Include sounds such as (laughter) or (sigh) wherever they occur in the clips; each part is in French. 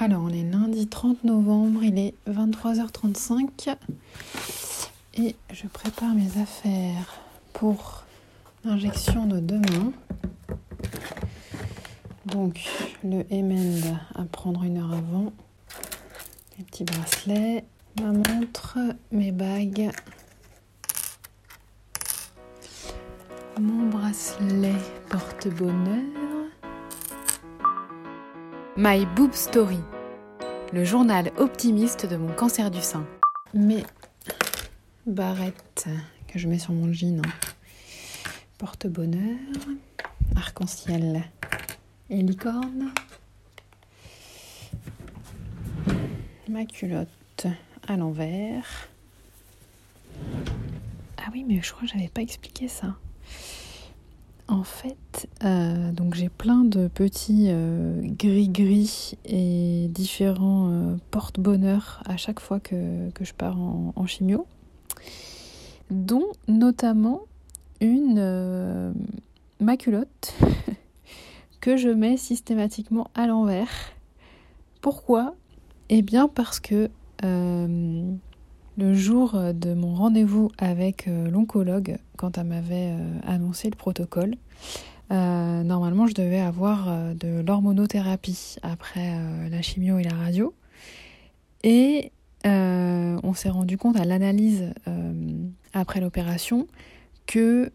Alors, on est lundi 30 novembre, il est 23h35 et je prépare mes affaires pour l'injection de demain. Donc, le Emend à prendre une heure avant, les petits bracelets, ma montre, mes bagues, mon bracelet porte-bonheur. My Boob Story, le journal optimiste de mon cancer du sein. Mes barrettes que je mets sur mon jean. Porte-bonheur, arc-en-ciel et licorne. Ma culotte à l'envers. Ah oui, mais je crois que j'avais pas expliqué ça. En fait, euh, donc j'ai plein de petits euh, gris-gris et différents euh, porte-bonheur à chaque fois que, je pars en, en, chimio, dont notamment une maculotte (laughs) que je mets systématiquement à l'envers. Pourquoi? Eh bien parce que le jour de mon rendez-vous avec l'oncologue, quand elle m'avait euh, annoncé le protocole, normalement je devais avoir de l'hormonothérapie après la chimio et la radio. Et on s'est rendu compte à l'analyse après l'opération que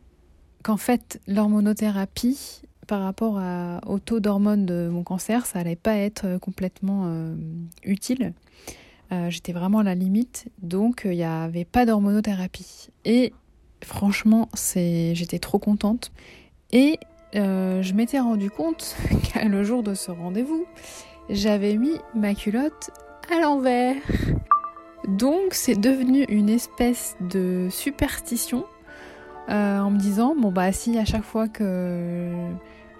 qu'en fait l'hormonothérapie par rapport au taux d'hormones de mon cancer, ça allait pas être complètement utile. Euh, j'étais vraiment à la limite, donc euh, il n'y avait pas d'hormonothérapie. Et franchement, j'étais trop contente. Et euh, je m'étais rendu compte (laughs) qu'à le jour de ce rendez-vous, j'avais mis ma culotte à l'envers. Donc c'est devenu une espèce de superstition en me disant bon bah si à chaque fois que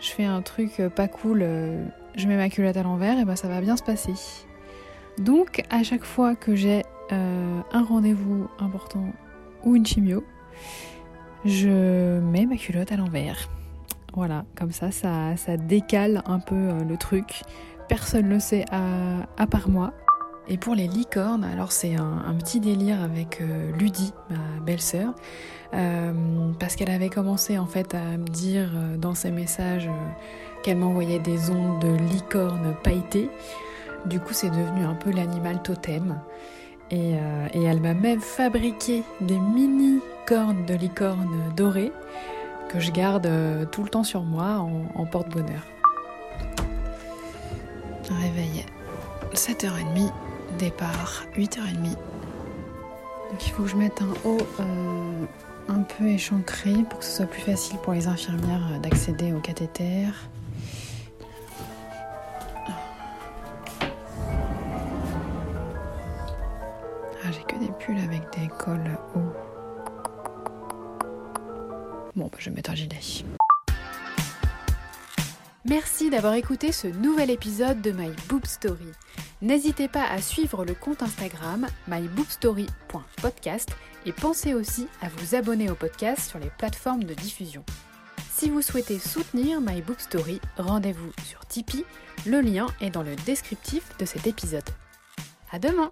je fais un truc pas cool, je mets ma culotte à l'envers, et bah ça va bien se passer. Donc à chaque fois que j'ai euh, un rendez-vous important ou une chimio, je mets ma culotte à l'envers. Voilà, comme ça, ça, décale un peu euh, le truc. Personne ne le sait à, part moi. Et pour les licornes, alors c'est un, petit délire avec euh, Ludie, ma belle-sœur, parce qu'elle avait commencé en fait à me dire dans ses messages qu'elle m'envoyait des ondes de licorne pailletées. Du coup, c'est devenu un peu l'animal totem. Euh, et, elle m'a même fabriqué des mini cornes de licorne dorées que je garde euh, tout le temps sur moi en, porte-bonheur. Réveil 7h30, départ 8h30. Donc il faut que je mette un haut euh, un peu échancré pour que ce soit plus facile pour les infirmières d'accéder au cathéter. Avec des cols hauts. Bon, bah, je vais mettre un gilet. Merci d'avoir écouté ce nouvel épisode de My Boob Story. N'hésitez pas à suivre le compte Instagram myboobstory.podcast et pensez aussi à vous abonner au podcast sur les plateformes de diffusion. Si vous souhaitez soutenir My Boob Story, rendez-vous sur Tipeee. Le lien est dans le descriptif de cet épisode. À demain!